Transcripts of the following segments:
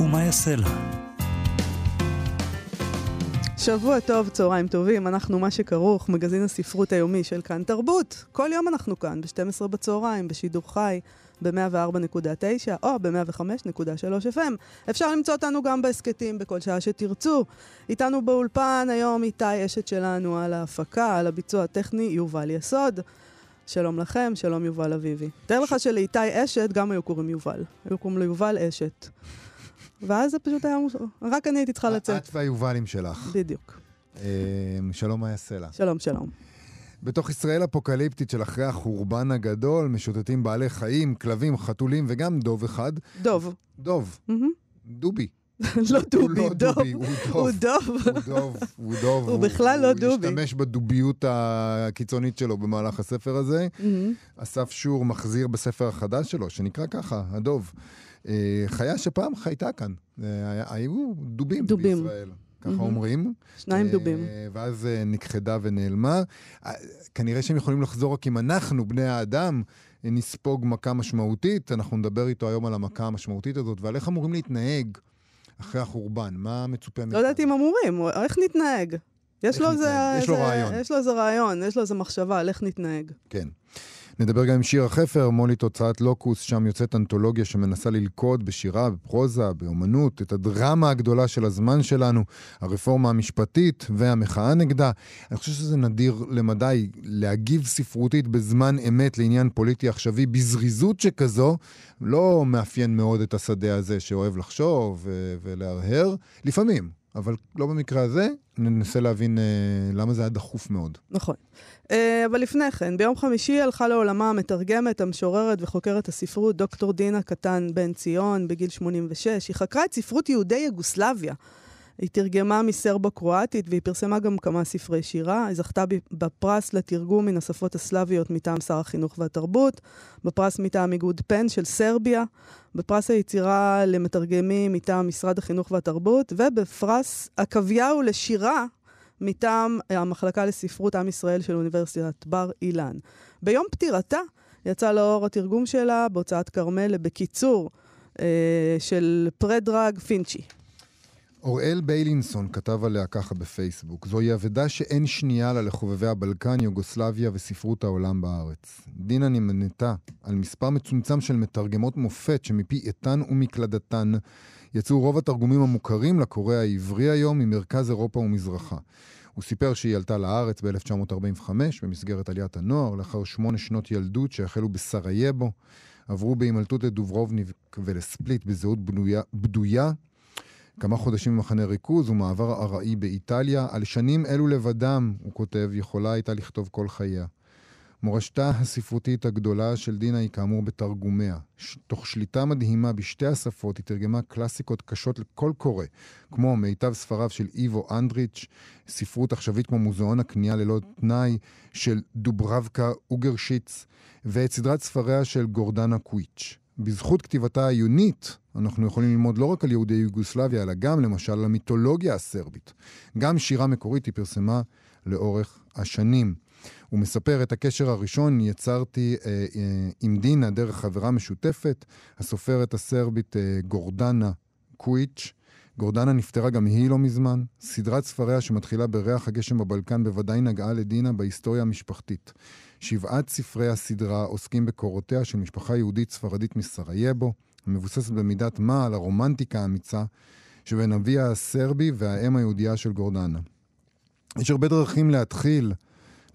ומה יעשה לה. שבוע טוב, צהריים טובים, אנחנו מה שכרוך, מגזין הספרות היומי של כאן תרבות. כל יום אנחנו כאן, ב-12 בצהריים, בשידור חי, ב-104.9 או ב-105.3 FM. אפשר למצוא אותנו גם בהסכתים בכל שעה שתרצו. איתנו באולפן היום איתי אשת שלנו על ההפקה, על הביצוע הטכני, יובל יסוד. שלום לכם, שלום יובל אביבי. תאר לך שלאיתי אשת גם היו קוראים יובל. היו קוראים לו יובל אשת. ואז זה פשוט היה... מוש- רק אני הייתי צריכה לצאת. את והיובלים שלך. בדיוק. אה, שלום יעשה לה. שלום, שלום. בתוך ישראל אפוקליפטית של אחרי החורבן הגדול, משוטטים בעלי חיים, כלבים, חתולים וגם דוב אחד. דוב. דוב. מהמם. דובי. לא דובי, לא דוב. דובי, הוא דוב. הוא דוב, הוא דוב. הוא בכלל לא דובי. הוא השתמש בדוביות הקיצונית שלו במהלך הספר הזה. מהמם. אסף שור מחזיר בספר החדש שלו, שנקרא ככה, הדוב. אה, חיה שפעם חייתה כאן. אה, היו דובים. בישראל. ככה מהמם. אומרים. שניים אה, דובים. ואז נכחדה ונעלמה. אה, כנראה שהם יכולים לחזור רק אם אנחנו, בני האדם, נספוג מכה משמעותית. אנחנו נדבר איתו היום על המכה המשמעותית הזאת, ועל איך אמורים להתנהג אחרי החורבן. מה מצופה לא יודעת אם אמורים, איך נתנהג? יש לו איזה רעיון, יש לו איזה מחשבה על איך נתנהג. כן. נדבר גם עם שיר החפר, מו"לית הוצאת לוקוס, שם יוצאת אנתולוגיה שמנסה ללכוד בשירה, בפרוזה, באומנות, את הדרמה הגדולה של הזמן שלנו, הרפורמה המשפטית והמחאה נגדה. אני חושב שזה נדיר למדי להגיב ספרותית בזמן אמת לעניין פוליטי עכשווי בזריזות שכזו, לא מאפיין מאוד את השדה הזה שאוהב לחשוב ו- ולהרהר, לפעמים. אבל לא במקרה הזה, ננסה להבין אה, למה זה היה דחוף מאוד. נכון. אה, אבל לפני כן, ביום חמישי הלכה לעולמה המתרגמת, המשוררת וחוקרת הספרות דוקטור דינה קטן בן ציון, בגיל 86. היא חקרה את ספרות יהודי יוגוסלביה. היא תרגמה מסרבו-קרואטית והיא פרסמה גם כמה ספרי שירה. היא זכתה בפרס לתרגום מן השפות הסלאביות מטעם שר החינוך והתרבות, בפרס מטעם איגוד פן של סרביה, בפרס היצירה למתרגמים מטעם משרד החינוך והתרבות, ובפרס עקביהו לשירה מטעם המחלקה לספרות עם ישראל של אוניברסיטת בר אילן. ביום פטירתה יצא לאור התרגום שלה בהוצאת כרמל, בקיצור, אה, של פרדרג פינצ'י. אוראל ביילינסון כתב עליה ככה בפייסבוק: זוהי אבדה שאין שנייה לה לחובבי הבלקן, יוגוסלביה וספרות העולם בארץ. דינה נמנתה על מספר מצומצם של מתרגמות מופת שמפי איתן ומקלדתן יצאו רוב התרגומים המוכרים לקורא העברי היום ממרכז אירופה ומזרחה. הוא סיפר שהיא עלתה לארץ ב-1945 במסגרת עליית הנוער, לאחר שמונה שנות ילדות שהחלו בסרייבו, עברו בהימלטות לדוברובניק ולספליט בזהות בנויה, בדויה, כמה חודשים במחנה ריכוז ומעבר ארעי באיטליה. על שנים אלו לבדם, הוא כותב, יכולה הייתה לכתוב כל חייה. מורשתה הספרותית הגדולה של דינה היא כאמור בתרגומיה. ש- תוך שליטה מדהימה בשתי השפות היא תרגמה קלאסיקות קשות לכל קורא, כמו מיטב ספריו של איבו אנדריץ', ספרות עכשווית כמו מוזיאון הקנייה ללא תנאי של דוברבקה אוגרשיץ, ואת סדרת ספריה של גורדנה קוויץ'. בזכות כתיבתה העיונית, אנחנו יכולים ללמוד לא רק על יהודי יוגוסלביה, אלא גם למשל על המיתולוגיה הסרבית. גם שירה מקורית היא פרסמה לאורך השנים. הוא מספר את הקשר הראשון יצרתי אה, אה, עם דינה דרך חברה משותפת, הסופרת הסרבית אה, גורדנה קוויץ'. גורדנה נפטרה גם היא לא מזמן. סדרת ספריה שמתחילה בריח הגשם בבלקן בוודאי נגעה לדינה בהיסטוריה המשפחתית. שבעת ספרי הסדרה עוסקים בקורותיה של משפחה יהודית ספרדית מסרייבו, המבוססת במידת מה על הרומנטיקה האמיצה שבין אביה הסרבי והאם היהודייה של גורדנה. יש הרבה דרכים להתחיל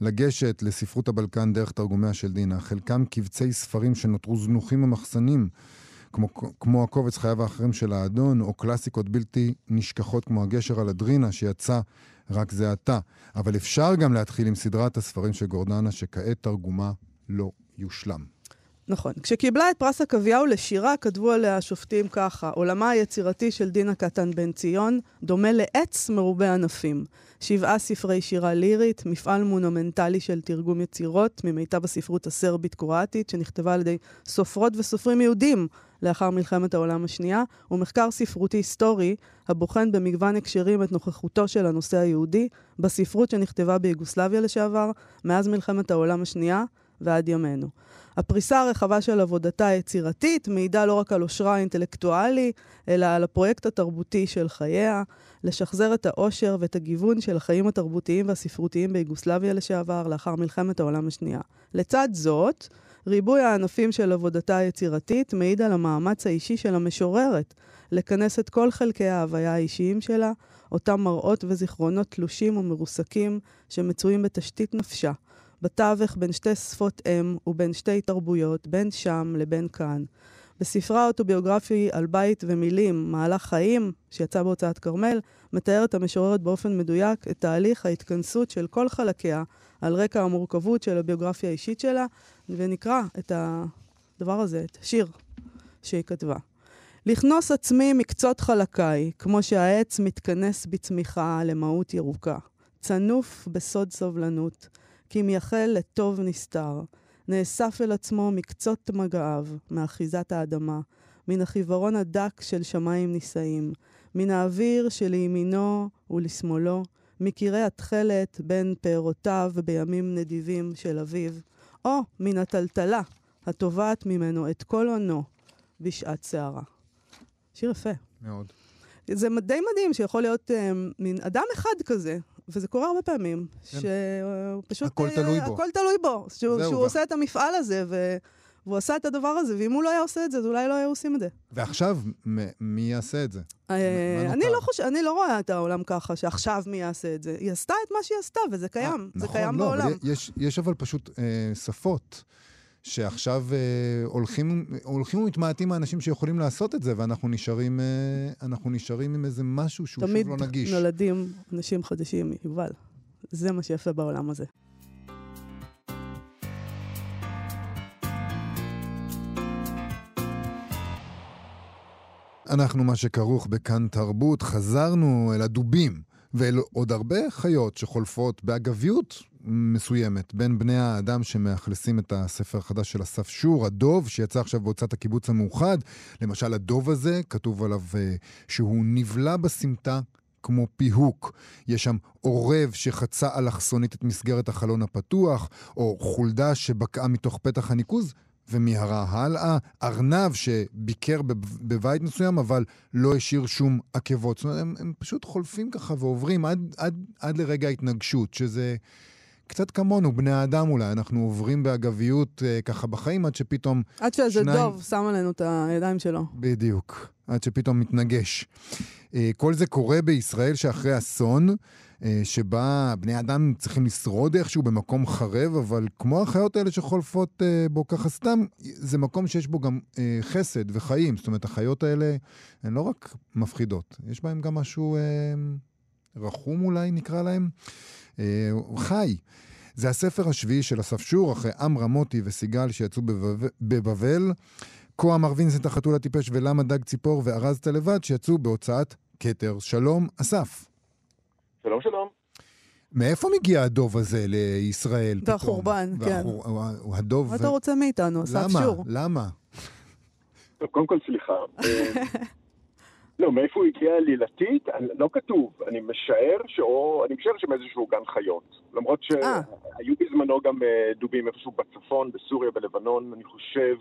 לגשת לספרות הבלקן דרך תרגומיה של דינה, חלקם קבצי ספרים שנותרו זנוחים במחסנים, כמו, כמו הקובץ חייו האחרים של האדון, או קלאסיקות בלתי נשכחות כמו הגשר על אדרינה שיצא רק זה עתה. אבל אפשר גם להתחיל עם סדרת הספרים של גורדנה, שכעת תרגומה לא יושלם. נכון. כשקיבלה את פרס הקוויהו לשירה, כתבו עליה השופטים ככה: עולמה היצירתי של דינה קטן בן ציון דומה לעץ מרובה ענפים. שבעה ספרי שירה לירית, מפעל מונומנטלי של תרגום יצירות ממיטב הספרות הסרבית-קרואטית, שנכתבה על ידי סופרות וסופרים יהודים לאחר מלחמת העולם השנייה, ומחקר ספרותי היסטורי הבוחן במגוון הקשרים את נוכחותו של הנושא היהודי בספרות שנכתבה ביוגוסלביה לשעבר, מאז מלחמת העולם השנייה ועד ימינו. הפריסה הרחבה של עבודתה היצירתית מעידה לא רק על אושרה האינטלקטואלי, אלא על הפרויקט התרבותי של חייה, לשחזר את העושר ואת הגיוון של החיים התרבותיים והספרותיים ביוגוסלביה לשעבר, לאחר מלחמת העולם השנייה. לצד זאת, ריבוי הענפים של עבודתה היצירתית מעיד על המאמץ האישי של המשוררת לכנס את כל חלקי ההוויה האישיים שלה, אותם מראות וזיכרונות תלושים ומרוסקים שמצויים בתשתית נפשה, בתווך בין שתי שפות אם ובין שתי תרבויות, בין שם לבין כאן. בספרה האוטוביוגרפי על בית ומילים, מהלך חיים, שיצא בהוצאת כרמל, מתארת המשוררת באופן מדויק את תהליך ההתכנסות של כל חלקיה על רקע המורכבות של הביוגרפיה האישית שלה, ונקרא את הדבר הזה, את השיר שהיא כתבה. לכנוס עצמי מקצות חלקיי, כמו שהעץ מתכנס בצמיחה למהות ירוקה. צנוף בסוד סובלנות, כי מייחל לטוב נסתר. נאסף אל עצמו מקצות מגעיו, מאחיזת האדמה, מן החיוורון הדק של שמיים נישאים, מן האוויר שלימינו ולשמאלו, מקירי התכלת בין פירותיו בימים נדיבים של אביו, או מן הטלטלה התובעת ממנו את כל עונו בשעת סערה. שיר יפה. מאוד. זה די מדהים שיכול להיות uh, מין אדם אחד כזה, וזה קורה הרבה פעמים, כן. שהוא פשוט... הכל uh, תלוי בו. הכל תלוי בו. שהוא, שהוא עושה את המפעל הזה, ו... והוא עשה את הדבר הזה, ואם הוא לא היה עושה את זה, אז אולי לא היו עושים את זה. ועכשיו, מ- מי יעשה את זה? אה, אני? לא חושב, אני לא רואה את העולם ככה, שעכשיו מי יעשה את זה. היא עשתה את מה שהיא עשתה, וזה קיים. אה, זה נכון, קיים לא, בעולם. יש, יש אבל פשוט אה, שפות. שעכשיו אה, הולכים, הולכים ומתמעטים האנשים שיכולים לעשות את זה, ואנחנו נשארים, אה, אנחנו נשארים עם איזה משהו שהוא תמיד שוב לא נגיש. נולדים אנשים חדשים, יובל. זה מה שיפה בעולם הזה. אנחנו, מה שכרוך בכאן תרבות, חזרנו אל הדובים ואל עוד הרבה חיות שחולפות באגביות מסוימת בין בני האדם שמאכלסים את הספר החדש של אסף שור, הדוב, שיצא עכשיו בהוצאת הקיבוץ המאוחד. למשל, הדוב הזה, כתוב עליו אה, שהוא נבלע בסמטה כמו פיהוק. יש שם עורב שחצה אלכסונית את מסגרת החלון הפתוח, או חולדה שבקעה מתוך פתח הניקוז. ומיהרה הלאה, ארנב שביקר בב- בבית מסוים, אבל לא השאיר שום עקבות. זאת אומרת, הם, הם פשוט חולפים ככה ועוברים עד, עד, עד לרגע ההתנגשות, שזה קצת כמונו, בני האדם אולי. אנחנו עוברים באגביות אה, ככה בחיים, עד שפתאום... עד שאיזה שניים- דוב שם עלינו את הידיים שלו. בדיוק. עד שפתאום מתנגש. אה, כל זה קורה בישראל שאחרי אסון, שבה בני אדם צריכים לשרוד איכשהו במקום חרב, אבל כמו החיות האלה שחולפות אה, בו ככה סתם, זה מקום שיש בו גם אה, חסד וחיים. זאת אומרת, החיות האלה הן לא רק מפחידות, יש בהן גם משהו אה, רחום אולי נקרא להם, אה, חי. זה הספר השביעי של אסף שור, אחרי עמרם מוטי וסיגל שיצאו בבב- בבבל. כה אמר וינסנט החתול הטיפש ולמה דג ציפור וארזת לבד שיצאו בהוצאת כתר. שלום, אסף. שלום שלום. מאיפה מגיע הדוב הזה לישראל פתאום? והחורבן, כן. והחור- הדוב... מה אתה רוצה מאיתנו, אסף למה? שור? למה? טוב, קודם כל סליחה. אה, לא, מאיפה הוא הגיע לילתית? לא כתוב. אני משער שאו... אני משער שמאיזשהו גן חיות. למרות אה. שהיו בזמנו גם אה, דובים איפשהו בצפון, בסוריה, בלבנון, אני חושב.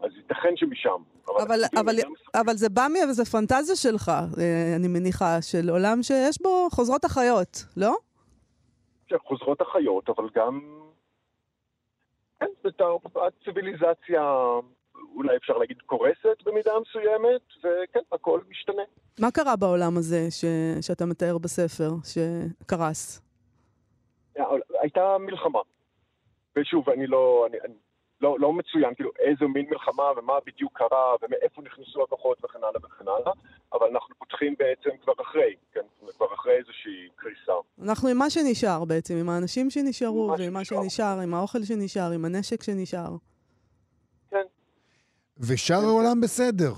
אז ייתכן שמשם. אבל, אבל, מספרים. אבל זה בא מאיזה פנטזיה שלך, אה, אני מניחה, של עולם שיש בו חוזרות החיות, לא? חוזרות החיות, אבל גם... כן, בתור הציוויליזציה, אולי אפשר להגיד, קורסת במידה מסוימת, וכן, הכל משתנה. מה קרה בעולם הזה ש... שאתה מתאר בספר, שקרס? הייתה מלחמה. ושוב, אני לא, אני, אני לא, לא מצוין, כאילו, איזו מין מלחמה ומה בדיוק קרה ומאיפה נכנסו הכוחות וכן הלאה וכן הלאה, אבל אנחנו פותחים בעצם כבר אחרי, כן? זאת אומרת, כבר אחרי איזושהי קריסה. אנחנו עם מה שנשאר בעצם, עם האנשים שנשארו, מה ועם מה שנשאר. שנשאר, עם האוכל שנשאר, עם הנשק שנשאר. כן, ושאר העולם בסדר.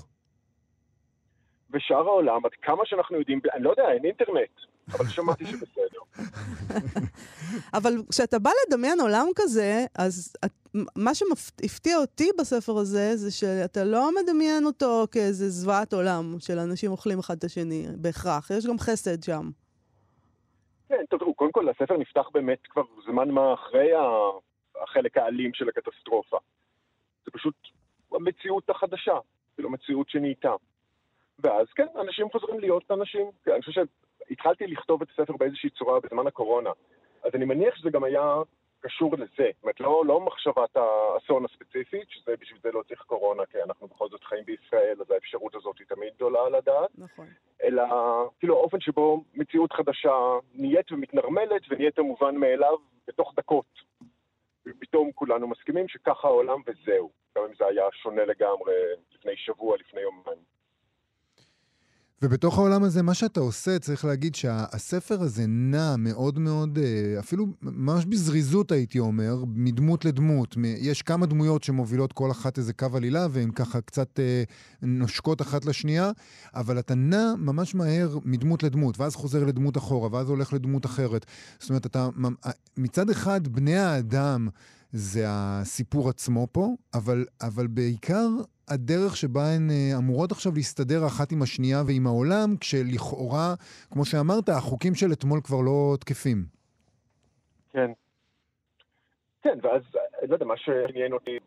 ושאר העולם, עד כמה שאנחנו יודעים, אני לא יודע, אין אינטרנט, אבל שמעתי שבסדר. אבל כשאתה בא לדמיין עולם כזה, אז את, מה שהפתיע אותי בספר הזה, זה שאתה לא מדמיין אותו כאיזה זוועת עולם של אנשים אוכלים אחד את השני, בהכרח. יש גם חסד שם. כן, תראו, קודם כל הספר נפתח באמת כבר זמן מה אחרי החלק האלים של הקטסטרופה. זה פשוט המציאות החדשה, כאילו מציאות שנהייתה. ואז כן, אנשים חוזרים להיות אנשים. אני חושב שהתחלתי לכתוב את הספר באיזושהי צורה בזמן הקורונה, אז אני מניח שזה גם היה קשור לזה. זאת אומרת, לא, לא מחשבת האסון הספציפית, שזה בשביל זה לא צריך קורונה, כי אנחנו בכל זאת חיים בישראל, אז האפשרות הזאת היא תמיד גדולה על הדעת. נכון. אלא כאילו האופן שבו מציאות חדשה נהיית ומתנרמלת ונהיית המובן מאליו בתוך דקות. ופתאום כולנו מסכימים שככה העולם וזהו. גם אם זה היה שונה לגמרי לפני שבוע, לפני יומיים. ובתוך העולם הזה, מה שאתה עושה, צריך להגיד שהספר הזה נע מאוד מאוד, אה, אפילו ממש בזריזות הייתי אומר, מדמות לדמות. יש כמה דמויות שמובילות כל אחת איזה קו עלילה, והן ככה קצת אה, נושקות אחת לשנייה, אבל אתה נע ממש מהר מדמות לדמות, ואז חוזר לדמות אחורה, ואז הולך לדמות אחרת. זאת אומרת, אתה, מצד אחד, בני האדם... זה הסיפור עצמו פה, אבל, אבל בעיקר הדרך שבה הן אה, אמורות עכשיו להסתדר אחת עם השנייה ועם העולם, כשלכאורה, כמו שאמרת, החוקים של אתמול כבר לא תקפים. כן. כן, ואז, אני לא יודע, מה שעניין אותי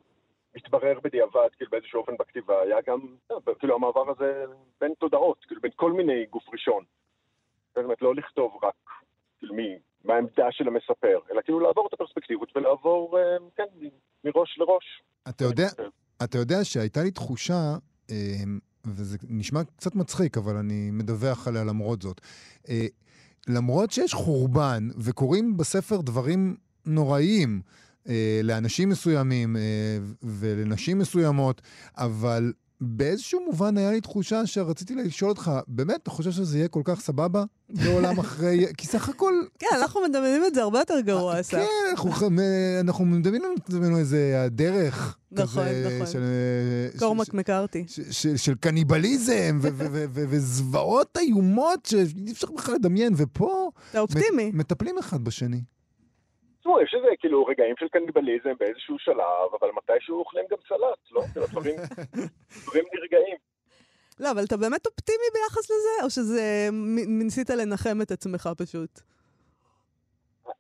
מתברר בדיעבד, כאילו באיזשהו אופן בכתיבה, היה גם, אה, כאילו המעבר הזה בין תודעות, כאילו בין כל מיני גוף ראשון. זאת אומרת, לא לכתוב רק, כאילו מי, מה העמדה של המספר, אלא כאילו לעבור את הפרספקטיבות ולעבור, אה, כן, מראש לראש. אתה יודע, אתה יודע שהייתה לי תחושה, אמ, וזה נשמע קצת מצחיק, אבל אני מדווח עליה למרות זאת. אה, למרות שיש חורבן וקורים בספר דברים נוראיים אה, לאנשים מסוימים ולנשים מסוימות, אבל באיזשהו מובן היה לי תחושה שרציתי לשאול אותך, באמת, אתה חושב שזה יהיה כל כך סבבה בעולם אחרי... כי סך הכל... כן, אנחנו מדמיינים את זה הרבה יותר גרוע, אסף. כן, אנחנו מדמיינים את עצמנו איזה הדרך. נכון, נכון. קורמק מקארתי. של קניבליזם וזוועות איומות שאי אפשר בכלל לדמיין, ופה... אתה אופטימי. מטפלים אחד בשני. תשמעו, יש איזה כאילו רגעים של קניבליזם באיזשהו שלב, אבל מתישהו אוכלים גם סלט, לא? כאילו דברים, דברים נרגעים. לא, אבל אתה באמת אופטימי ביחס לזה, או שזה ניסית לנחם את עצמך פשוט?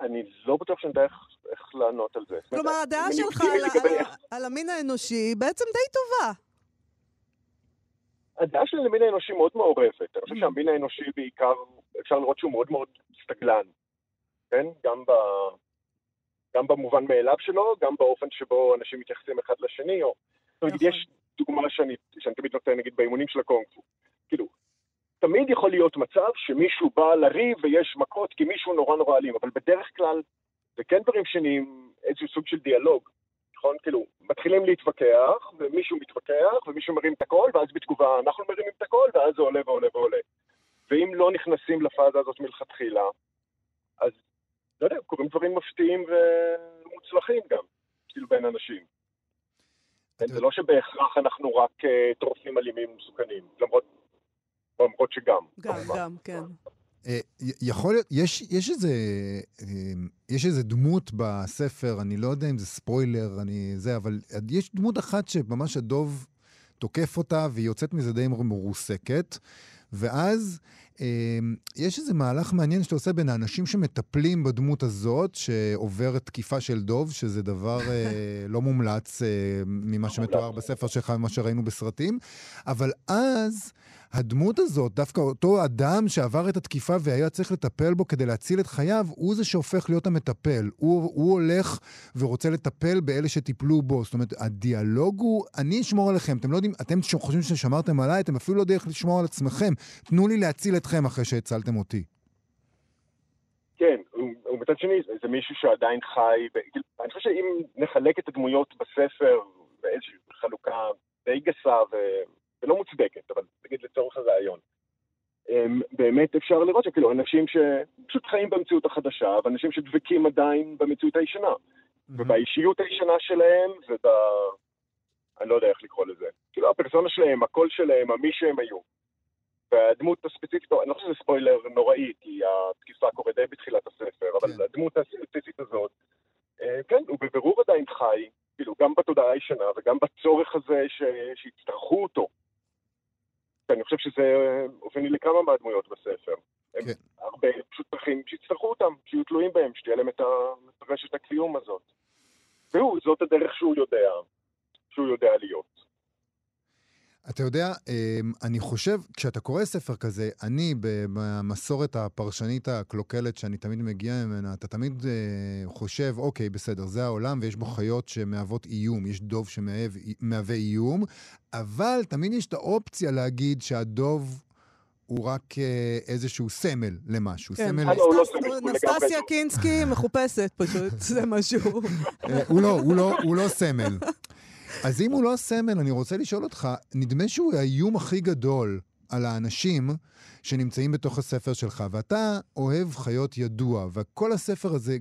אני לא בטוח שאני יודע איך, לענות על זה. כלומר, הדעה שלך על, על, על המין האנושי בעצם די טובה. הדעה שלי למין האנושי מאוד מעורבת. אני חושב mm. שהמין האנושי בעיקר, אפשר לראות שהוא מאוד מאוד סטגלן. כן? גם ב... גם במובן מאליו שלו, גם באופן שבו אנשים מתייחסים אחד לשני, או... נכון. יש דוגמה שאני, שאני תמיד נותן, נגיד, באימונים של הקונגפו. כאילו, תמיד יכול להיות מצב שמישהו בא לריב ויש מכות כי מישהו נורא נורא אלים, אבל בדרך כלל זה כן דברים שנהיים איזשהו סוג של דיאלוג, נכון? כאילו, מתחילים להתווכח, ומישהו מתווכח, ומישהו מרים את הקול, ואז בתגובה אנחנו מרימים את הקול, ואז זה עולה ועולה ועולה. ואם לא נכנסים לפאזה הזאת מלכתחילה, אז לא יודע, קורים דברים מפתיעים ומוצלחים גם, כאילו בין אנשים. זה לא שבהכרח אנחנו רק אה, טורפים אלימים ומסוכנים, למרות, למרות שגם. גם, גם, כן. אה, יכול להיות, יש, יש, איזה, אה, יש איזה דמות בספר, אני לא יודע אם זה ספוילר, אני זה, אבל יש דמות אחת שממש הדוב תוקף אותה והיא יוצאת מזה די מרוסקת, ואז יש איזה מהלך מעניין שאתה עושה בין האנשים שמטפלים בדמות הזאת, שעוברת תקיפה של דוב, שזה דבר אה, לא מומלץ אה, ממה שמתואר בספר שלך וממה שראינו בסרטים, אבל אז... הדמות הזאת, דווקא אותו אדם שעבר את התקיפה והיה צריך לטפל בו כדי להציל את חייו, הוא זה שהופך להיות המטפל. הוא, הוא הולך ורוצה לטפל באלה שטיפלו בו. זאת אומרת, הדיאלוג הוא, אני אשמור עליכם. אתם לא יודעים, אתם חושבים ששמרתם עליי, אתם אפילו לא יודעים איך לשמור על עצמכם. תנו לי להציל אתכם אחרי שהצלתם אותי. כן, ומצד שני, זה מישהו שעדיין חי, אני חושב שאם נחלק את הדמויות בספר באיזושהי חלוקה די גסה ולא מוצדקת, אבל נגיד לצורך הרעיון. אמ, באמת אפשר לראות שכאילו אנשים שפשוט חיים במציאות החדשה, ואנשים שדבקים עדיין במציאות הישנה. Mm-hmm. ובאישיות הישנה שלהם, וב... אני לא יודע איך לקרוא לזה. כאילו הפרסונה שלהם, הקול שלהם, המי שהם היו. והדמות הספציפית, אני לא חושב שזה ספוילר נוראי, כי התקיפה קורית די בתחילת הספר, אבל כן. הדמות הספציפית הזאת, אה, כן, הוא בבירור עדיין חי, כאילו גם בתודעה הישנה וגם בצורך הזה ש... שיצטרכו אותו. ואני חושב שזה אופייני לכמה מהדמויות בספר. הם כן. הרבה פשוט צריכים שיצטרכו אותם, שיהיו תלויים בהם, שתהיה להם את רשת הקיום הזאת. והוא, זאת הדרך שהוא יודע, שהוא יודע להיות. אתה יודע, אמ, אני חושב, כשאתה קורא ספר כזה, אני, במסורת הפרשנית הקלוקלת שאני תמיד מגיע ממנה, אתה תמיד אה, חושב, אוקיי, בסדר, זה העולם ויש בו חיות שמהוות איום, יש דוב שמהווה איום, אבל תמיד יש את האופציה להגיד שהדוב... הוא רק אה, איזשהו סמל למשהו, כן. סמל... לא נסטסיה. קינסקי מחופשת פשוט, זה משהו. אה, הוא לא, הוא לא, הוא לא סמל. אז אם הוא לא סמל, אני רוצה לשאול אותך, נדמה שהוא האיום הכי גדול על האנשים שנמצאים בתוך הספר שלך, ואתה אוהב חיות ידוע, וכל הספר הזה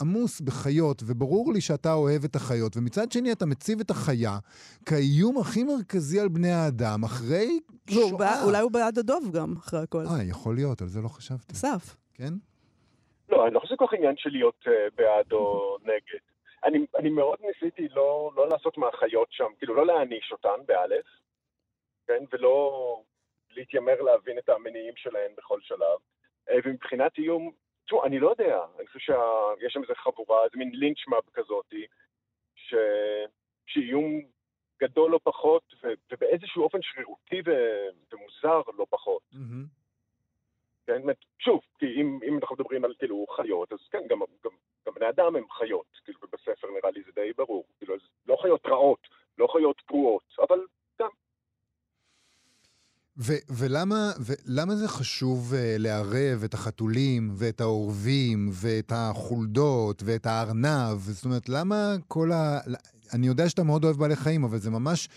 עמוס בחיות, וברור לי שאתה אוהב את החיות, ומצד שני אתה מציב את החיה כאיום הכי מרכזי על בני האדם, אחרי שואה. בעד- אולי הוא בעד הדוב גם, אחרי הכל. אה, יכול להיות, על זה לא חשבתי. אסף. כן? לא, אני לא חושב שזה כל כך עניין של להיות אה, בעד או נגד. אני, אני מאוד ניסיתי לא, לא לעשות מהחיות שם, כאילו לא להעניש אותן, באלף, כן, ולא להתיימר להבין את המניעים שלהן בכל שלב. אה, ומבחינת איום, תראו, אני לא יודע, אני חושב שיש שם איזה חבורה, איזה מין לינצ'מאב כזאתי, ש... שאיום גדול לא פחות, ו... ובאיזשהו אופן שרירותי ו... ומוזר לא פחות. מהמם. כן, זאת אומרת, שוב, כי אם, אם אנחנו מדברים על כאילו חיות, אז כן, גם, גם, גם בני אדם הם חיות, כאילו, ובספר נראה לי זה די ברור. כאילו, אז לא חיות רעות, לא חיות פרועות, אבל גם, ו- ולמה, ולמה זה חשוב uh, לערב את החתולים ואת העורבים ואת החולדות ואת הארנב? זאת אומרת, למה כל ה... אני יודע שאתה מאוד אוהב בעלי חיים, אבל זה ממש...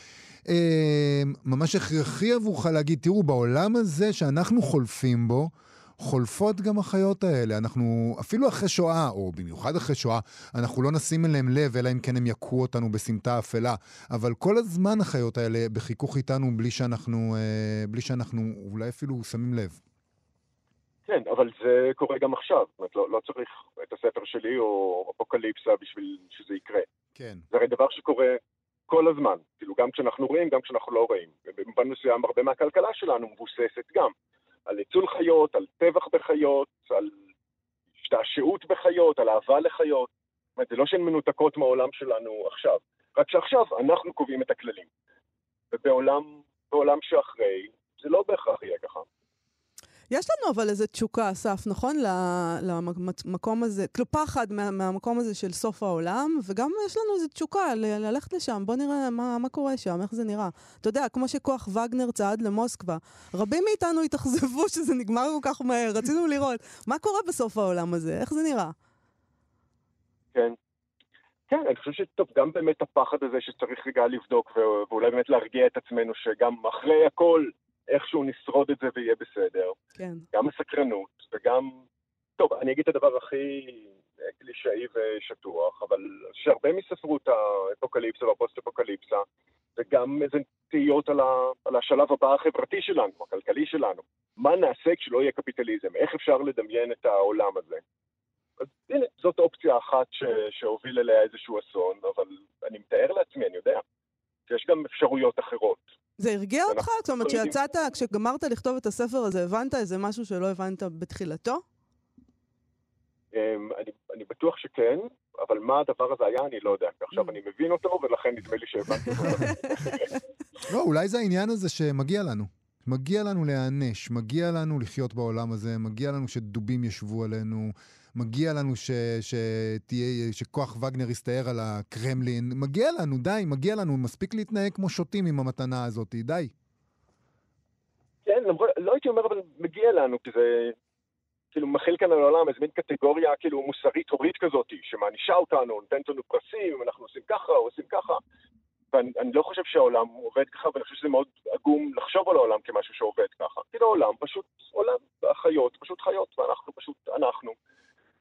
אה, ממש הכרחי עבורך להגיד, תראו, בעולם הזה שאנחנו חולפים בו, חולפות גם החיות האלה. אנחנו, אפילו אחרי שואה, או במיוחד אחרי שואה, אנחנו לא נשים אליהם לב, אלא אם כן הם יכו אותנו בסמטה אפלה. אבל כל הזמן החיות האלה בחיכוך איתנו בלי שאנחנו, אה, בלי שאנחנו אולי אפילו שמים לב. כן, אבל זה קורה גם עכשיו. זאת אומרת, לא, לא צריך את הספר שלי או אפוקליפסה בשביל שזה יקרה. כן. זה הרי דבר שקורה כל הזמן, כאילו, גם כשאנחנו רואים, גם כשאנחנו לא רואים. ובמובן מסוים, הרבה מהכלכלה שלנו מבוססת גם על ניצול חיות, על טבח בחיות, על השתעשעות בחיות, על אהבה לחיות. זאת אומרת, זה לא שהן מנותקות מהעולם שלנו עכשיו, רק שעכשיו אנחנו קובעים את הכללים. ובעולם בעולם שאחרי, זה לא בהכרח יהיה ככה. יש לנו אבל איזה תשוקה, אסף, נכון? למקום הזה, כאילו פחד מה, מהמקום הזה של סוף העולם, וגם יש לנו איזה תשוקה ללכת לשם, בוא נראה מה, מה קורה שם, איך זה נראה. אתה יודע, כמו שכוח וגנר צעד למוסקבה, רבים מאיתנו התאכזבו שזה נגמר כל כך מהר, רצינו לראות מה קורה בסוף העולם הזה, איך זה נראה. כן. כן, אני חושב שטוב, גם באמת הפחד הזה שצריך רגע לבדוק ואולי באמת להרגיע את עצמנו שגם אחרי הכל איכשהו נשרוד את זה ויהיה בסדר. כן. גם הסקרנות וגם... טוב, אני אגיד את הדבר הכי אה, קלישאי ושטוח, אבל שהרבה מספרות האפוקליפסה והפוסט-אפוקליפסה זה גם איזה תהיות על, ה... על השלב הבא החברתי שלנו, הכלכלי שלנו. מה נעשה כשלא יהיה קפיטליזם? איך אפשר לדמיין את העולם הזה? אז הנה, זאת אופציה אחת ש... שהוביל אליה איזשהו אסון, אבל אני מתאר לעצמי, אני יודע, שיש גם אפשרויות אחרות. זה הרגיע אותך? אנחנו זאת אומרת. כשיצאת, כשגמרת לכתוב את הספר הזה, הבנת איזה משהו שלא הבנת בתחילתו? אמ, אני, אני בטוח שכן, אבל מה הדבר הזה היה, אני לא יודע. Mm. עכשיו אני מבין אותו, ולכן נדמה לי שהבנתי אותו. לא, אולי זה העניין הזה שמגיע לנו. מגיע לנו להיענש, מגיע לנו לחיות בעולם הזה, מגיע לנו שדובים ישבו עלינו, מגיע לנו ש, שתהיה, שכוח וגנר יסתער על הקרמלין, מגיע לנו, די, מגיע לנו, מספיק להתנהג כמו שוטים עם המתנה הזאת, די. כן, למרות, לא הייתי אומר, אבל מגיע לנו, כי זה כאילו מכיל כאן על העולם איזה מין קטגוריה כאילו מוסרית הורית כזאת, שמענישה אותנו, נותנת לנו פרסים, אנחנו עושים ככה או עושים ככה. ואני אני לא חושב שהעולם עובד ככה, ואני חושב שזה מאוד עגום לחשוב על העולם כמשהו שעובד ככה. כאילו העולם פשוט עולם, והחיות פשוט חיות, ואנחנו פשוט אנחנו.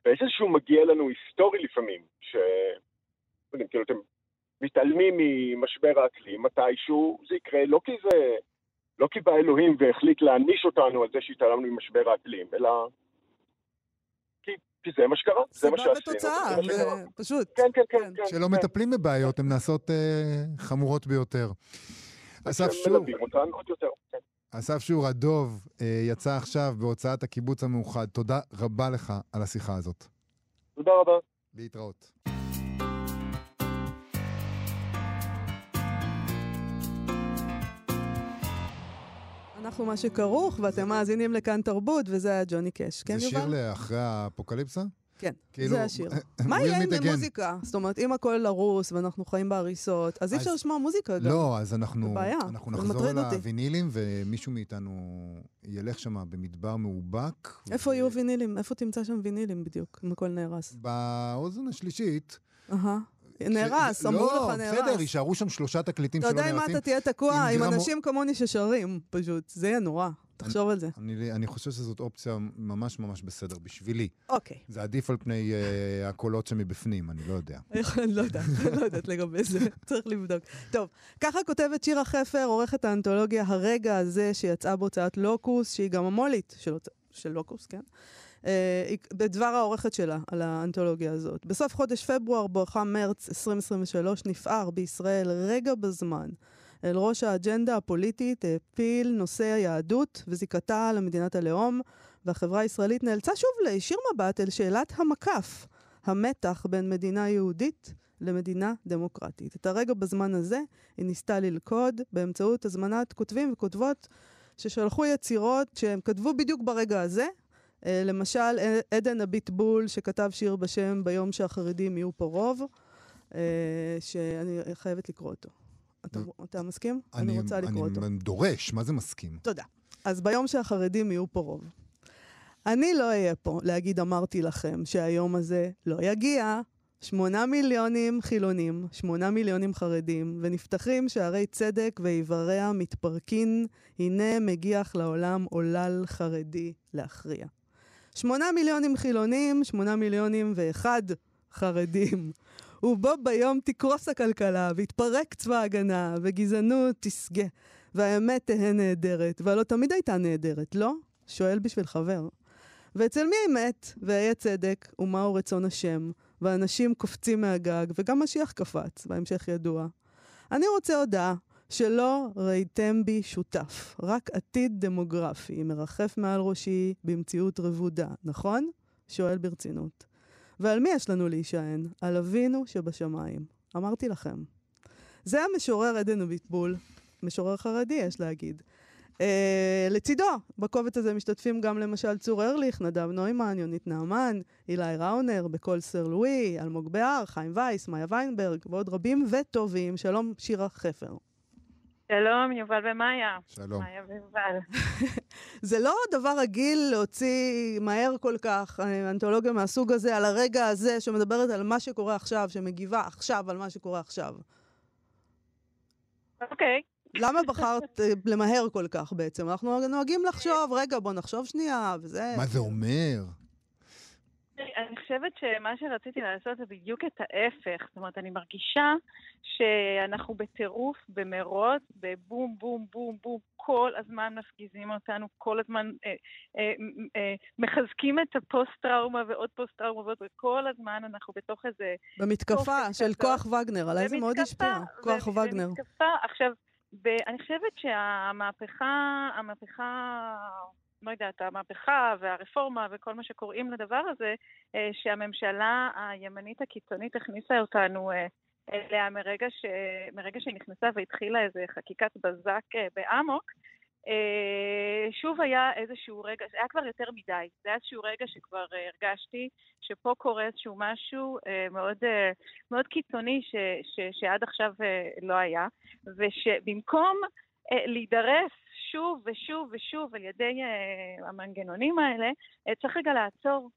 ויש איזשהו מגיע לנו היסטורי לפעמים, ש... לא יודעים, כאילו אתם מתעלמים ממשבר משבר האקלים, מתישהו זה יקרה, לא כי זה... לא כי בא אלוהים והחליט להעניש אותנו על זה שהתעלמנו ממשבר האקלים, אלא כי, כי זה מה שקרה, זה מה שעשינו. זה שקרה. זה פשוט. כן, כן, כן. כן. כן, כשלא כן. מטפלים בבעיות, הן נעשות אה, חמורות ביותר. אסף שור, מלווים אותן עוד יותר. אסף שור, הדוב, אה, יצא עכשיו בהוצאת הקיבוץ המאוחד. תודה רבה לך על השיחה הזאת. תודה רבה. להתראות. אנחנו מה שכרוך, ואתם מאזינים לכאן תרבות, וזה היה ג'וני קאש. כן, זה שיר יובל? לאחרי האפוקליפסה? כן, כאילו, זה השיר. we'll מה יהיה עם. מוזיקה? זאת אומרת, אם הכל הרוס ואנחנו חיים בהריסות, אז אי אפשר לשמוע מוזיקה גם. לא, אז אנחנו, בעיה, אנחנו נחזור. הווינילים, ומישהו מאיתנו ילך שם במדבר מאובק. איפה ו- יהיו וינילים? איפה תמצא שם וינילים בדיוק, אם הכל נהרס? באוזן השלישית. נהרס, ש- אמרו לא, לך נהרס. בסדר, יישארו שם שלושה תקליטים אתה שלא יודע עם נהרסים. מה אתה תהיה תקוע? עם אנשים כמוני ששרים, פשוט. זה יהיה נורא. תחשוב על זה. אני, אני חושב שזאת אופציה ממש ממש בסדר בשבילי. אוקיי. זה עדיף על פני uh, הקולות שמבפנים, אני לא יודע. אני לא יודעת, אני לא יודעת לגבי זה, צריך לבדוק. טוב, ככה כותבת שירה חפר, עורכת האנתולוגיה הרגע הזה, שיצאה בהוצאת לוקוס, שהיא גם המו"לית של, של לוקוס, כן? אה, בדבר העורכת שלה על האנתולוגיה הזאת. בסוף חודש פברואר, בואכה מרץ 2023, נפער בישראל רגע בזמן. אל ראש האג'נדה הפוליטית העפיל נושא היהדות וזיקתה למדינת הלאום, והחברה הישראלית נאלצה שוב להישיר מבט אל שאלת המקף, המתח בין מדינה יהודית למדינה דמוקרטית. את הרגע בזמן הזה היא ניסתה ללכוד באמצעות הזמנת כותבים וכותבות ששלחו יצירות שהם כתבו בדיוק ברגע הזה. אה, למשל, עדן הביטבול שכתב שיר בשם ביום שהחרדים יהיו פה רוב, אה, שאני חייבת לקרוא אותו. אתה, אתה מסכים? אני, רוצה לקרוא אותו. אני דורש, מה זה מסכים? תודה. אז ביום שהחרדים יהיו פה רוב. אני לא אהיה פה להגיד אמרתי לכם שהיום הזה לא יגיע. שמונה מיליונים חילונים, שמונה מיליונים חרדים, ונפתחים שערי צדק ואיבריה מתפרקין, הנה מגיח לעולם עולל חרדי להכריע. שמונה מיליונים חילונים, שמונה מיליונים ואחד חרדים. ובו ביום תקרוס הכלכלה, ויתפרק צבא ההגנה, וגזענות תשגה, והאמת תהא נהדרת, והלא תמיד הייתה נהדרת, לא? שואל בשביל חבר. ואצל מי האמת, והיה צדק, ומהו רצון השם, ואנשים קופצים מהגג, וגם משיח קפץ, בהמשך ידוע. אני רוצה הודעה שלא ראיתם בי שותף, רק עתיד דמוגרפי מרחף מעל ראשי במציאות רבודה, נכון? שואל ברצינות. ועל מי יש לנו להישען? על אבינו שבשמיים. אמרתי לכם. זה המשורר עדן אביטבול, משורר חרדי, יש להגיד. Uh, לצידו, בקובץ הזה משתתפים גם למשל צור ארליך, נדב נוימן, יונית נעמן, אילי ראונר, בקול סר לואי, אלמוג בהר, חיים וייס, מאיה ויינברג, ועוד רבים וטובים. שלום, שירה חפר. שלום, יובל ומאיה. שלום. מאיה ויובל. זה לא דבר רגיל להוציא מהר כל כך אה, אנתולוגיה מהסוג הזה על הרגע הזה שמדברת על מה שקורה עכשיו, שמגיבה עכשיו על מה שקורה עכשיו. אוקיי. למה בחרת אה, למהר כל כך בעצם? אנחנו נוהגים לחשוב, רגע, בוא נחשוב שנייה, וזה... מה זה אומר? אני חושבת שמה שרציתי לעשות זה בדיוק את ההפך. זאת אומרת, אני מרגישה שאנחנו בטירוף, במרוץ, בבום, בום, בום, בום, כל הזמן מפגיזים אותנו, כל הזמן אה, אה, אה, מחזקים את הפוסט-טראומה ועוד פוסט-טראומה ועוד, וכל הזמן אנחנו בתוך איזה... במתקפה של כזאת. כוח וגנר, עליי זה מאוד השפיע, כוח ו- וגנר. במתקפה, עכשיו, ב- אני חושבת שהמהפכה, המהפכה, לא יודעת, המהפכה והרפורמה וכל מה שקוראים לדבר הזה, אה, שהממשלה הימנית הקיצונית הכניסה אותנו אה, אליה מרגע, ש... מרגע שהיא נכנסה והתחילה איזה חקיקת בזק אה, באמוק, שוב היה איזשהו רגע, זה היה כבר יותר מדי, זה היה איזשהו רגע שכבר הרגשתי שפה קורה איזשהו משהו מאוד, מאוד קיצוני ש, ש, שעד עכשיו לא היה, ושבמקום להידרס שוב ושוב ושוב על ידי אה, המנגנונים האלה, אה, צריך רגע לעצור.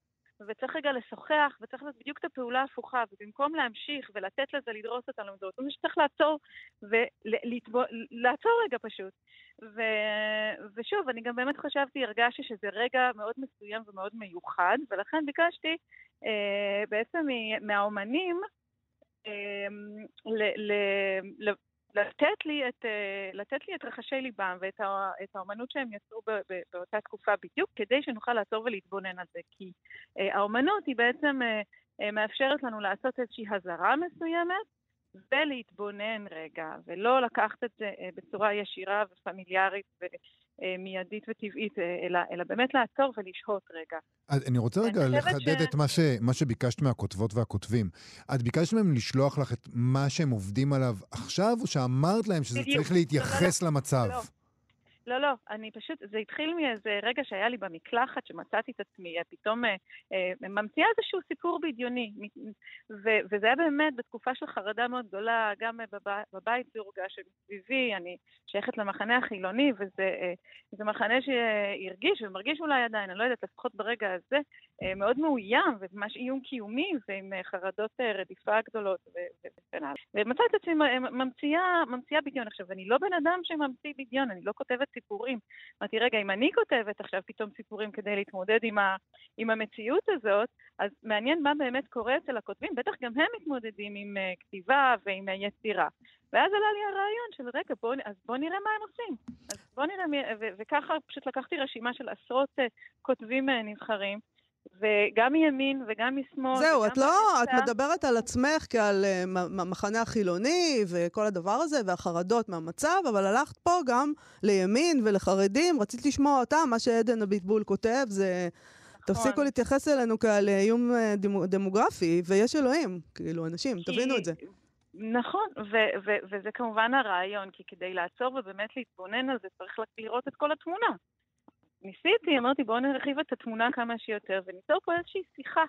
וצריך רגע לשוחח, וצריך לעשות בדיוק את הפעולה ההפוכה, ובמקום להמשיך ולתת לזה לדרוס אותנו, זה אומר שצריך לעצור ולעצור רגע פשוט. ו, ושוב, אני גם באמת חשבתי, הרגשתי שזה רגע מאוד מסוים ומאוד מיוחד, ולכן ביקשתי אה, בעצם מהאומנים אה, ל, ל, ל, לתת לי את, אה, לתת לי את רחשי ליבם ואת האומנות שהם יצרו באותה תקופה בדיוק, כדי שנוכל לעצור ולהתבונן על זה. כי האומנות היא בעצם מאפשרת לנו לעשות איזושהי הזרה מסוימת, ולהתבונן רגע, ולא לקחת את זה בצורה ישירה ופמיליארית מיידית וטבעית, אלא, אלא באמת לעצור ולשהות רגע. אני רוצה רגע לחדד ש... את מה, ש, מה שביקשת מהכותבות והכותבים. את ביקשת מהם לשלוח לך את מה שהם עובדים עליו עכשיו, או שאמרת להם שזה בדיוק. צריך להתייחס לא, למצב? לא. לא, לא, אני פשוט, זה התחיל מאיזה רגע שהיה לי במקלחת, שמצאתי את עצמי, אה, פתאום אה, אה, ממציאה איזשהו סיפור בדיוני. ו- וזה היה באמת בתקופה של חרדה מאוד גדולה, גם בב- בבית זה הורגש מסביבי, אני שייכת למחנה החילוני, וזה אה, מחנה שהרגיש ומרגיש אולי עדיין, אני לא יודעת, לפחות ברגע הזה, אה, מאוד מאוים, וממש איום קיומי, ועם אה, חרדות אה, רדיפה גדולות וכן הלאה. ומצאתי את עצמי ממציאה, ממציאה בדיון. עכשיו, אני לא בן אדם שממציא בדיון, אני לא כותבת סיפורים. אמרתי, רגע, אם אני כותבת עכשיו פתאום סיפורים כדי להתמודד עם, ה, עם המציאות הזאת, אז מעניין מה באמת קורה אצל הכותבים, בטח גם הם מתמודדים עם כתיבה ועם יצירה. ואז עלה לי הרעיון של רגע, בוא, אז בוא נראה מה הם עושים. אז בוא נראה, ו, וככה פשוט לקחתי רשימה של עשרות uh, כותבים uh, נבחרים. וגם מימין וגם משמאל. זהו, את לא, את מדברת על עצמך כעל uh, מחנה החילוני וכל הדבר הזה, והחרדות מהמצב, אבל הלכת פה גם לימין ולחרדים, רצית לשמוע אותם, מה שעדן אביטבול כותב זה... נכון. תפסיקו להתייחס אלינו כעל אה, איום אה, דמוגרפי, ויש אלוהים, כאילו, אנשים, כי... תבינו את זה. נכון, ו- ו- וזה כמובן הרעיון, כי כדי לעצור ובאמת להתבונן על זה, צריך לראות את כל התמונה. ניסיתי, אמרתי בואו נרחיב את התמונה כמה שיותר, וניצור פה איזושהי שיחה.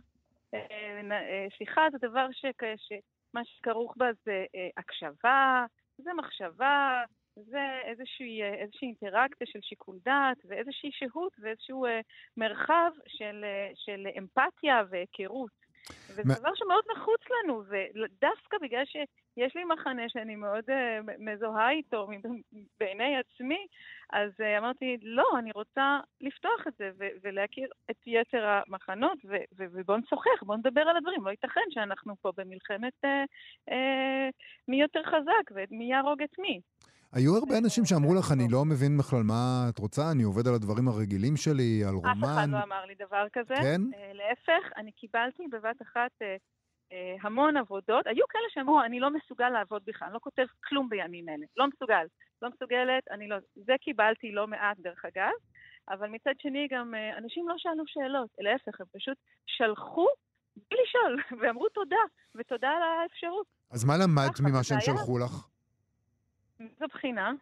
אה, שיחה זה דבר. שמה שכרוך בה זה הקשבה, זה מחשבה, זה איזושהי, איזושהי אינטראקציה של שיקול דעת ואיזושהי שהות ואיזשהו אה, מרחב של, אה, של אמפתיה והיכרות. וזה מה... דבר שמאוד נחוץ לנו, ודווקא בגלל שיש לי מחנה שאני מאוד uh, מזוהה איתו בעיני עצמי, אז uh, אמרתי, לא, אני רוצה לפתוח את זה ו- ולהכיר את יתר המחנות, ו- ו- ובואו נשוחח, בואו נדבר על הדברים. לא ייתכן שאנחנו פה במלחמת uh, uh, מי יותר חזק ומי יהרוג את מי. היו הרבה אנשים שאמרו לך, אני לא מבין בכלל מה את רוצה, אני עובד על הדברים הרגילים שלי, על רומן. אף אחד לא אמר לי דבר כזה. כן? אה, להפך, אני קיבלתי בבת אחת אה, אה, המון עבודות. היו כאלה שאמרו, אני לא מסוגל לעבוד בכלל, אני לא כותב כלום בימים אלה. לא מסוגל. לא מסוגלת, אני לא... זה קיבלתי לא מעט, דרך אגב. אבל מצד שני גם אנשים לא שאלו שאלות, להפך, הם פשוט שלחו בלי לשאול, ואמרו תודה, ותודה על האפשרות. אז מה למדת ממה שהם שלחו לך? זו בחינה.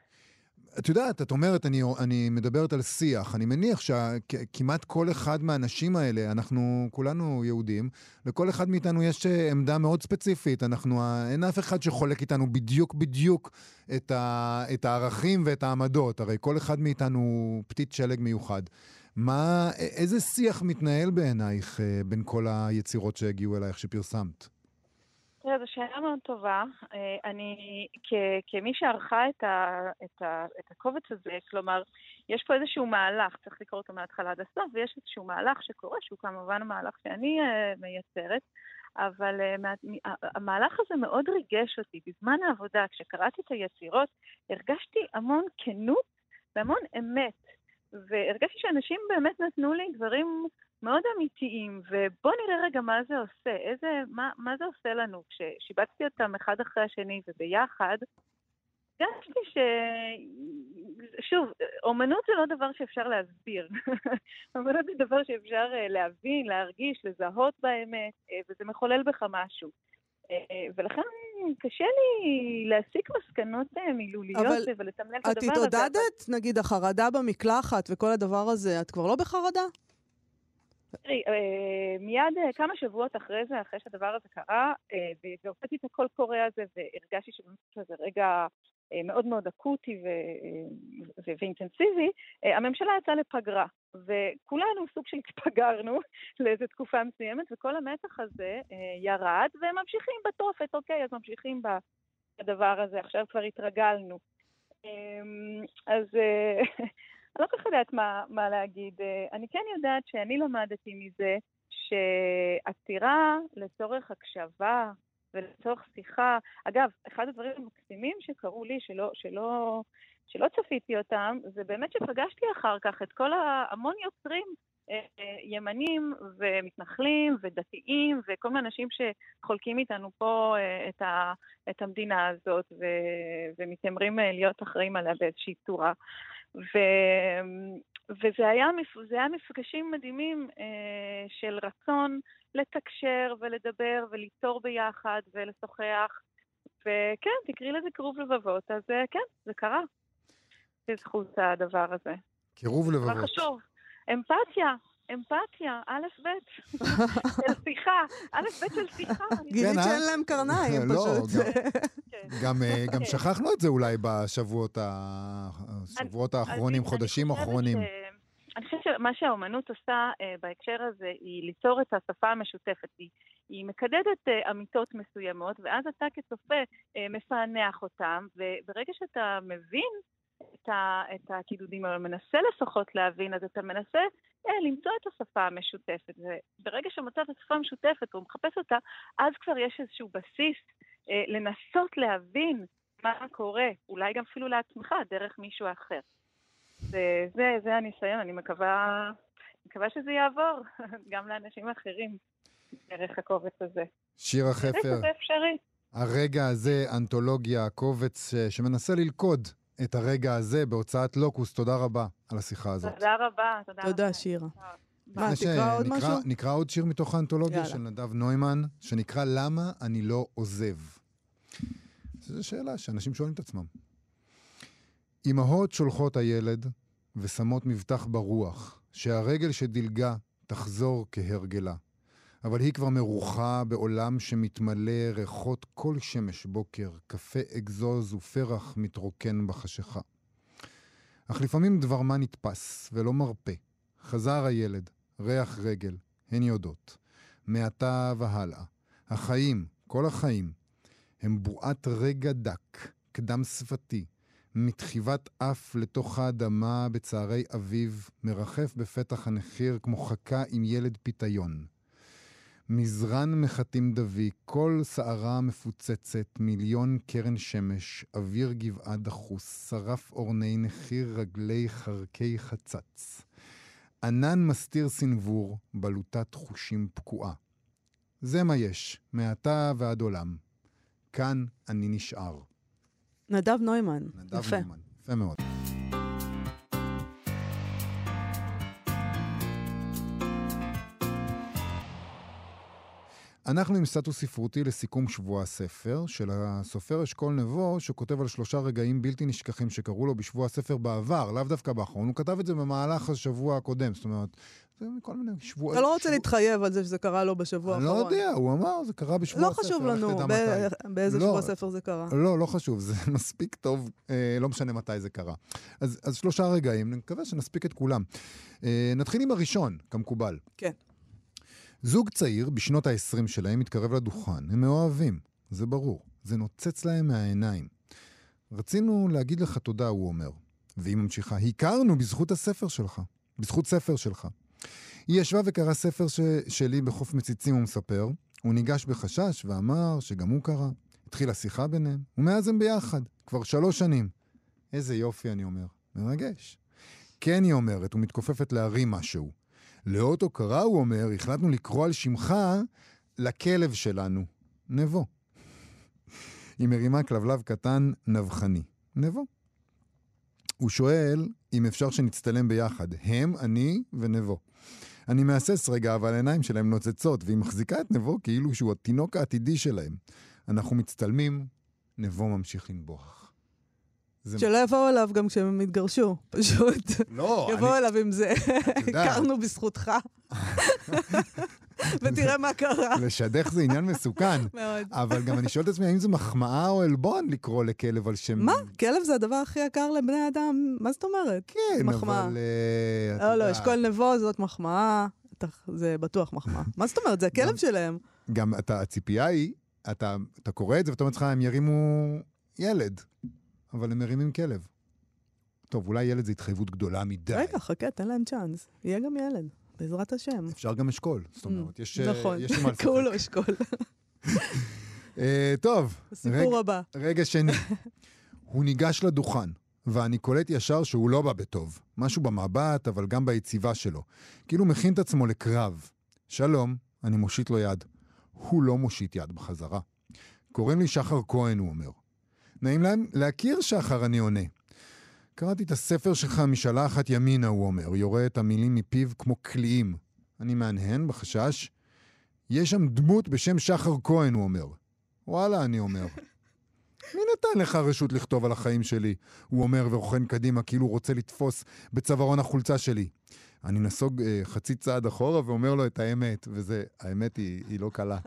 את יודעת, את אומרת, אני, אני מדברת על שיח. אני מניח שכמעט כל אחד מהאנשים האלה, אנחנו כולנו יהודים, לכל אחד מאיתנו יש אה, עמדה מאוד ספציפית. אנחנו, אין אף אחד שחולק איתנו בדיוק בדיוק את, ה, את הערכים ואת העמדות. הרי כל אחד מאיתנו הוא פתית שלג מיוחד. מה, איזה שיח מתנהל בעינייך אה, בין כל היצירות שהגיעו אלייך שפרסמת? תראה, זו שאלה מאוד טובה. אה, אני, כ- כמי שערכה את, ה- את, ה- את הקובץ הזה, כלומר, יש פה איזשהו מהלך, צריך לקרוא אותו מההתחלה עד הסוף, ויש איזשהו מהלך שקורה, שהוא כמובן המהלך שאני uh, מייצרת, אבל מה, המהלך הזה מאוד ריגש אותי. בזמן העבודה, כשקראתי את היצירות, הרגשתי המון כנות והמון אמת. והרגשתי שאנשים באמת נתנו לי דברים מאוד אמיתיים, ובואו נראה רגע מה זה עושה, איזה, מה, מה זה עושה לנו. כששיבצתי אותם אחד אחרי השני וביחד, הרגשתי ש... שוב, אומנות זה לא דבר שאפשר להסביר. אומנות זה דבר שאפשר אה, להבין, להרגיש, לזהות באמת, אה, וזה מחולל בך משהו. אה, ולכן קשה לי להסיק מסקנות מילוליות ולתמלל את הדבר הזה. אבל את התעודדת, נגיד, החרדה במקלחת וכל הדבר הזה, את כבר לא בחרדה? תראי, אה, מיד אה, כמה שבועות אחרי זה, אחרי שהדבר הזה קרה, אה, והוצאתי את הקול קורא הזה והרגשתי שזה רגע מאוד מאוד אקוטי ואינטנסיבי, הממשלה יצאה לפגרה, וכולנו סוג של התפגרנו לאיזו תקופה מסוימת, וכל המתח הזה ירד, והם ממשיכים בתופת, אוקיי, אז ממשיכים בדבר הזה, עכשיו כבר התרגלנו. אז אני לא כל כך יודעת מה, מה להגיד. אה, אני כן יודעת שאני למדתי מזה שעצירה לצורך הקשבה ולצורך שיחה. אגב, אחד הדברים המקסימים שקרו לי, שלא, שלא, שלא צפיתי אותם, זה באמת שפגשתי אחר כך את כל ההמון יוצרים אה, אה, ימנים ומתנחלים ודתיים וכל מיני אנשים שחולקים איתנו פה את, ה, את המדינה הזאת ו, ומתיימרים להיות אחראים עליה באיזושהי צורה. ו, וזה היה, היה מפגשים מדהימים אה, של רצון לתקשר ולדבר וליצור ביחד ולשוחח. וכן, תקראי לזה קירוב לבבות, אז אה, כן, זה קרה. בזכות הדבר הזה. קירוב לבבות. מה חשוב? אמפתיה, אמפתיה, א' ב', של שיחה, א' ב' של שיחה. גילית כן, שאין אה? להם קרניים, לא, פשוט. כן. גם, אה, גם כן. שכחנו את זה אולי בשבועות האחרונים, חודשים האחרונים. ש- אני חושבת שמה שהאומנות עושה אה, בהקשר הזה היא ליצור את השפה המשותפת. היא, מקדדת אה, אמיתות מסוימות, ואז אתה כצופה אה, מפענח אותם, וברגע שאתה מבין את, ה, את הקידודים האלה, מנסה לפחות להבין, אז אתה מנסה אה, למצוא את השפה המשותפת. וברגע שמצאת את השפה המשותפת והוא מחפש אותה, אז כבר יש איזשהו בסיס אה, לנסות להבין מה קורה, אולי גם אפילו לעצמך, דרך מישהו אחר. זה, זה, זה הניסיון, אני מקווה, מקווה שזה יעבור גם לאנשים אחרים דרך הקובץ הזה. שירה חפר, שזה אפשרי. הרגע הזה, אנתולוגיה, קובץ ש- שמנסה ללכוד את הרגע הזה בהוצאת לוקוס. תודה רבה על השיחה הזאת. תודה רבה, תודה. תודה, שירה. מה, תקרא עוד משהו? נקרא עוד שיר מתוך האנתולוגיה יאללה. של נדב נוימן, שנקרא למה אני לא עוזב. זו שאלה שאנשים שואלים את עצמם. אמהות שולחות הילד ושמות מבטח ברוח, שהרגל שדילגה תחזור כהרגלה. אבל היא כבר מרוחה בעולם שמתמלא ריחות כל שמש בוקר, קפה אגזוז ופרח מתרוקן בחשיכה. אך לפעמים דבר מה נתפס ולא מרפה. חזר הילד, ריח רגל, הן יודעות. מעתה והלאה. החיים, כל החיים, הם בועת רגע דק, קדם שפתי, מתחיבת אף לתוך האדמה בצהרי אביב, מרחף בפתח הנחיר כמו חכה עם ילד פיתיון. מזרן מחטים דבי, כל שערה מפוצצת, מיליון קרן שמש, אוויר גבעה דחוס, שרף אורני נחיר רגלי חרקי חצץ. ענן מסתיר סנוור, בלוטת חושים פקועה. זה מה יש, מעתה ועד עולם. כאן אני נשאר. נדב נוימן. נדב יפה. נוימן. יפה מאוד. אנחנו עם סטטוס ספרותי לסיכום שבוע הספר של הסופר אשכול נבו, שכותב על שלושה רגעים בלתי נשכחים שקרו לו בשבוע הספר בעבר, לאו דווקא באחרון. הוא כתב את זה במהלך השבוע הקודם, זאת אומרת, זה מכל מיני שבועות. אתה לא רוצה שבוע- להתחייב על זה שזה קרה לו בשבוע אני האחרון. לא יודע, הוא אמר, זה קרה בשבוע לא הספר. חשוב לך לנו ב-. באיזה לא. שבוע ספר זה קרה. לא, לא חשוב, זה מספיק טוב, אה, לא משנה מתי זה קרה. אז, אז שלושה רגעים, אני מקווה שנספיק את כולם. אה, נתחיל עם הראשון, כמקובל. כן. זוג צעיר, בשנות ה-20 שלהם, מתקרב לדוכן. הם מאוהבים, זה ברור. זה נוצץ להם מהעיניים. רצינו להגיד לך תודה, הוא אומר. והיא ממשיכה, הכרנו בזכות הספר שלך. בזכות ספר שלך. היא ישבה וקראה ספר ש... שלי בחוף מציצים, הוא מספר. הוא ניגש בחשש ואמר שגם הוא קרא. התחילה שיחה ביניהם, ומאז הם ביחד, כבר שלוש שנים. איזה יופי, אני אומר. מרגש. כן, היא אומרת, ומתכופפת להרים משהו. לאות הוקרה, הוא אומר, החלטנו לקרוא על שמך לכלב שלנו, נבו. היא מרימה כלבלב קטן נבחני. נבו. הוא שואל אם אפשר שנצטלם ביחד, הם, אני ונבו. אני מהסס רגע, אבל העיניים שלהם נוצצות, והיא מחזיקה את נבו כאילו שהוא התינוק העתידי שלהם. אנחנו מצטלמים, נבו ממשיך לנבוח. זה... שלא יבואו אליו גם כשהם יתגרשו, פשוט. לא, יבואו אני... אליו עם זה. הכרנו בזכותך. ותראה מה קרה. לשדך זה עניין מסוכן. מאוד. אבל גם אני שואל את עצמי, האם זו מחמאה או עלבון לקרוא לכלב על שם... מה? כלב זה הדבר הכי יקר לבני אדם? מה זאת אומרת? כן, מחמאה. אבל... אה, לא, לא, אשכול נבו זאת מחמאה. זה בטוח מחמאה. מה זאת אומרת? זה הכלב שלהם. גם הציפייה היא, אתה, אתה קורא את זה ואתה אומר לך, הם ירימו ילד, אבל הם מרימים כלב. טוב, אולי ילד זה התחייבות גדולה מדי. רגע, חכה, תן להם צ'אנס. יהיה גם ילד, בעזרת השם. אפשר גם אשכול, זאת אומרת, יש, אה, נכון, יש מה לשחק. קראו לו אשכול. אה, טוב, הסיפור רגע- הבא. רגע שני. הוא ניגש לדוכן, ואני קולט ישר שהוא לא בא בטוב. משהו במבט, אבל גם ביציבה שלו. כאילו מכין את עצמו לקרב. שלום, אני מושיט לו יד. הוא לא מושיט יד בחזרה. קוראים לי שחר כהן, הוא אומר. נעים להם להכיר, שחר, אני עונה. קראתי את הספר שלך משאלה אחת ימינה, הוא אומר, יורה את המילים מפיו כמו קליעים. אני מהנהן בחשש. יש שם דמות בשם שחר כהן, הוא אומר. וואלה, אני אומר. מי נתן לך רשות לכתוב על החיים שלי? הוא אומר ורוכן קדימה כאילו רוצה לתפוס בצווארון החולצה שלי. אני נסוג אה, חצי צעד אחורה ואומר לו את האמת, וזה, האמת היא, היא לא קלה.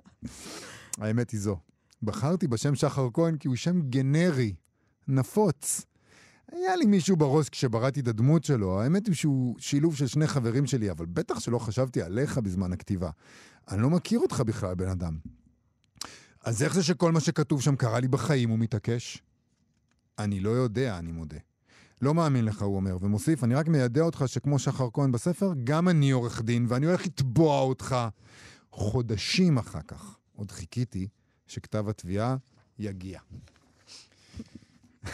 האמת היא זו. בחרתי בשם שחר כהן כי הוא שם גנרי, נפוץ. היה לי מישהו בראש כשבראתי את הדמות שלו, האמת היא שהוא שילוב של שני חברים שלי, אבל בטח שלא חשבתי עליך בזמן הכתיבה. אני לא מכיר אותך בכלל, בן אדם. אז איך זה שכל מה שכתוב שם קרה לי בחיים, הוא מתעקש? אני לא יודע, אני מודה. לא מאמין לך, הוא אומר, ומוסיף, אני רק מיידע אותך שכמו שחר כהן בספר, גם אני עורך דין, ואני הולך לתבוע אותך. חודשים אחר כך, עוד חיכיתי שכתב התביעה יגיע.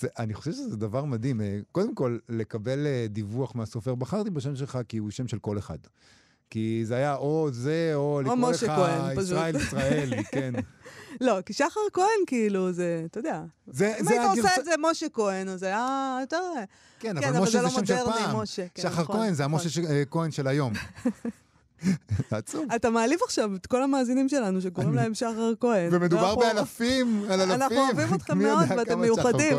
זה, אני חושב שזה דבר מדהים. אה, קודם כל, לקבל אה, דיווח מהסופר, בחרתי בשם שלך כי הוא שם של כל אחד. כי זה היה או זה, או לקרוא משה לך כהן, פשוט. ישראל ישראלי, כן. לא, כי שחר כהן, כאילו, זה, אתה יודע. זה, אם זה היית עושה הגרסה- את זה משה כהן, זה היה יותר... כן, כן, אבל אבל משה זה זה לא שם של פעם. משה, כן, שחר נכון, כהן זה נכון. המשה ש- אה, כהן של היום. זה עצוב. אתה מעליב עכשיו את כל המאזינים שלנו שקוראים להם שחר כהן. ומדובר באלפים, על אלפים. אנחנו אוהבים אתכם יודע מאוד, ואתם מיוחדים.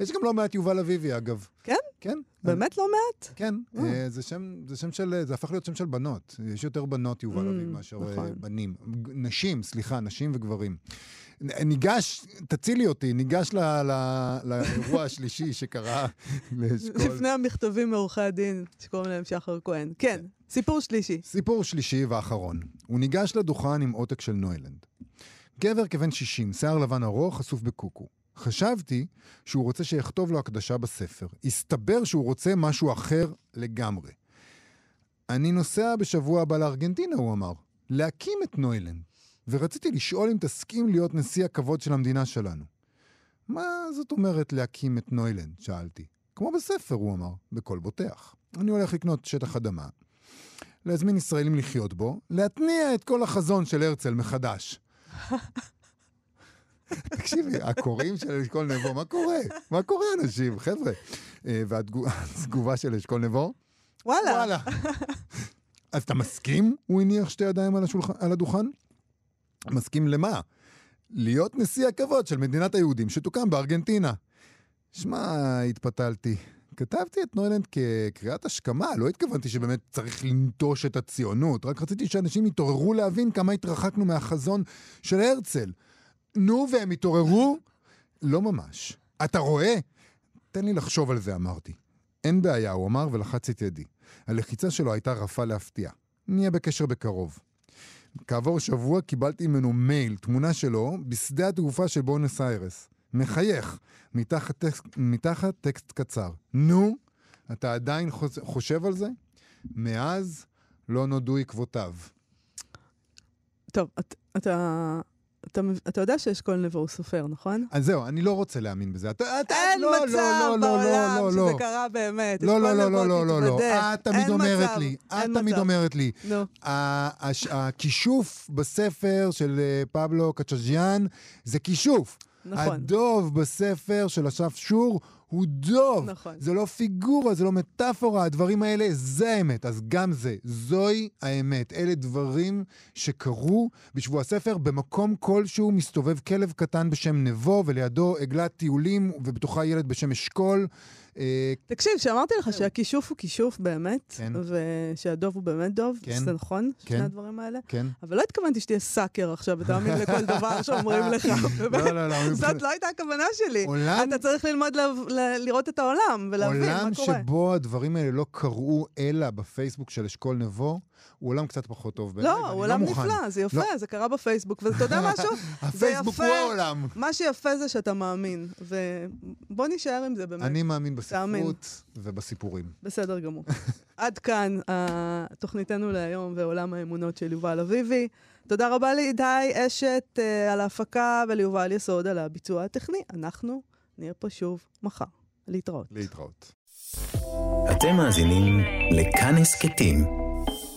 יש. גם לא מעט יובל אביבי, אגב. כן? כן. באמת לא מעט? כן, אה, זה שם, זה שם של, זה הפך להיות שם של בנות. יש יותר בנות יובל Mm, אביב מאשר אה, נכון. בנים. נשים, סליחה, נשים וגברים. ניגש, תצילי אותי, ניגש לאירוע השלישי שקרה לאשכול. לפני המכתבים מעורכי הדין שקוראים להם שחר כהן. כן, סיפור שלישי. סיפור שלישי ואחרון. הוא ניגש לדוכן עם עותק של נוילנד. גבר כבן 60, שיער לבן ארוך, חשוף בקוקו. חשבתי שהוא רוצה שיכתוב לו הקדשה בספר. הסתבר שהוא רוצה משהו אחר לגמרי. אני נוסע בשבוע הבא לארגנטינה, הוא אמר, להקים את נוילנד, ורציתי לשאול אם תסכים להיות נשיא הכבוד של המדינה שלנו. מה זאת אומרת להקים את נוילנד? שאלתי. כמו בספר, הוא אמר, בקול בוטח. אני הולך לקנות שטח אדמה, להזמין ישראלים לחיות בו, להתניע את כל החזון של הרצל מחדש. תקשיבי, הקוראים של אשכול נבו, מה קורה? מה קורה, אנשים? חבר'ה. אה, והתגובה של אשכול נבו? וואלה. וואלה. אז אתה מסכים? הוא הניח שתי ידיים על, השולחן, על הדוכן? מסכים למה? להיות נשיא הכבוד של מדינת היהודים שתוקם בארגנטינה. שמע, התפתלתי. כתבתי את נוילנד כקריאת השכמה, לא התכוונתי שבאמת צריך לנטוש את הציונות, רק רציתי שאנשים יתעוררו להבין כמה התרחקנו מהחזון של הרצל. נו, והם התעוררו? לא ממש. אתה רואה? תן לי לחשוב על זה, אמרתי. אין בעיה, הוא אמר ולחץ את ידי. הלחיצה שלו הייתה רפה להפתיע. נהיה בקשר בקרוב. כעבור שבוע קיבלתי ממנו מייל, תמונה שלו, בשדה התעופה של בונוס איירס. מחייך, מתחת טקסט, מתחת טקסט קצר. נו, אתה עדיין חוש- חושב על זה? מאז לא נודעו עקבותיו. טוב, את- אתה... אתה, אתה יודע שאשכול נבו הוא סופר, נכון? אז זהו, אני לא רוצה להאמין בזה. אתה, אתה, אין לא, מצב לא, לא, בעולם לא, לא, שזה לא. קרה באמת. לא, לא, לא, לא, לא, לא, לא. תתוודה. את תמיד אומרת מצב, לי, את תמיד מצב. אומרת לי, נו, הכישוף בספר של אה, פבלו קצ'ז'יאן זה כישוף. נכון. הדוב בספר של אסף שור הוא דוב. נכון. זה לא פיגורה, זה לא מטאפורה, הדברים האלה זה האמת. אז גם זה, זוהי האמת. אלה דברים שקרו בשבוע הספר. במקום כלשהו מסתובב כלב קטן בשם נבו, ולידו עגלת טיולים, ובתוכה ילד בשם אשכול. אה, תקשיב, שאמרתי לך שהכישוף הוא כישוף באמת, כן. ושהדוב הוא באמת דוב, כן. שזה נכון, כן. שני הדברים האלה, כן. אבל לא התכוונתי שתהיה סאקר עכשיו ותאמין לכל דבר שאומרים לך. לא, לא, לא. זאת לא הייתה הכוונה שלי. עולם- אתה צריך ללמוד לראות את העולם ולהבין עולם מה קורה. שבו הדברים האלה לא קראו אלא בפייסבוק של אשכול נבו, הוא עולם קצת פחות טוב בעיניי, לא, הוא עולם מוכן. נפלא, זה יפה, לא. זה קרה בפייסבוק, ואתה יודע משהו? זה הפייסבוק הוא יפה. העולם. מה שיפה זה שאתה מאמין, ובוא נישאר עם זה באמת. אני מאמין. בספרות ובסיפורים. בסדר גמור. עד כאן אה, תוכניתנו להיום ועולם האמונות של יובל אביבי. תודה רבה לידי אשת אה, על ההפקה וליובל יסוד על הביצוע הטכני. אנחנו נהיה פה שוב מחר. להתראות. להתראות. אתם מאזינים לכאן הסכתים,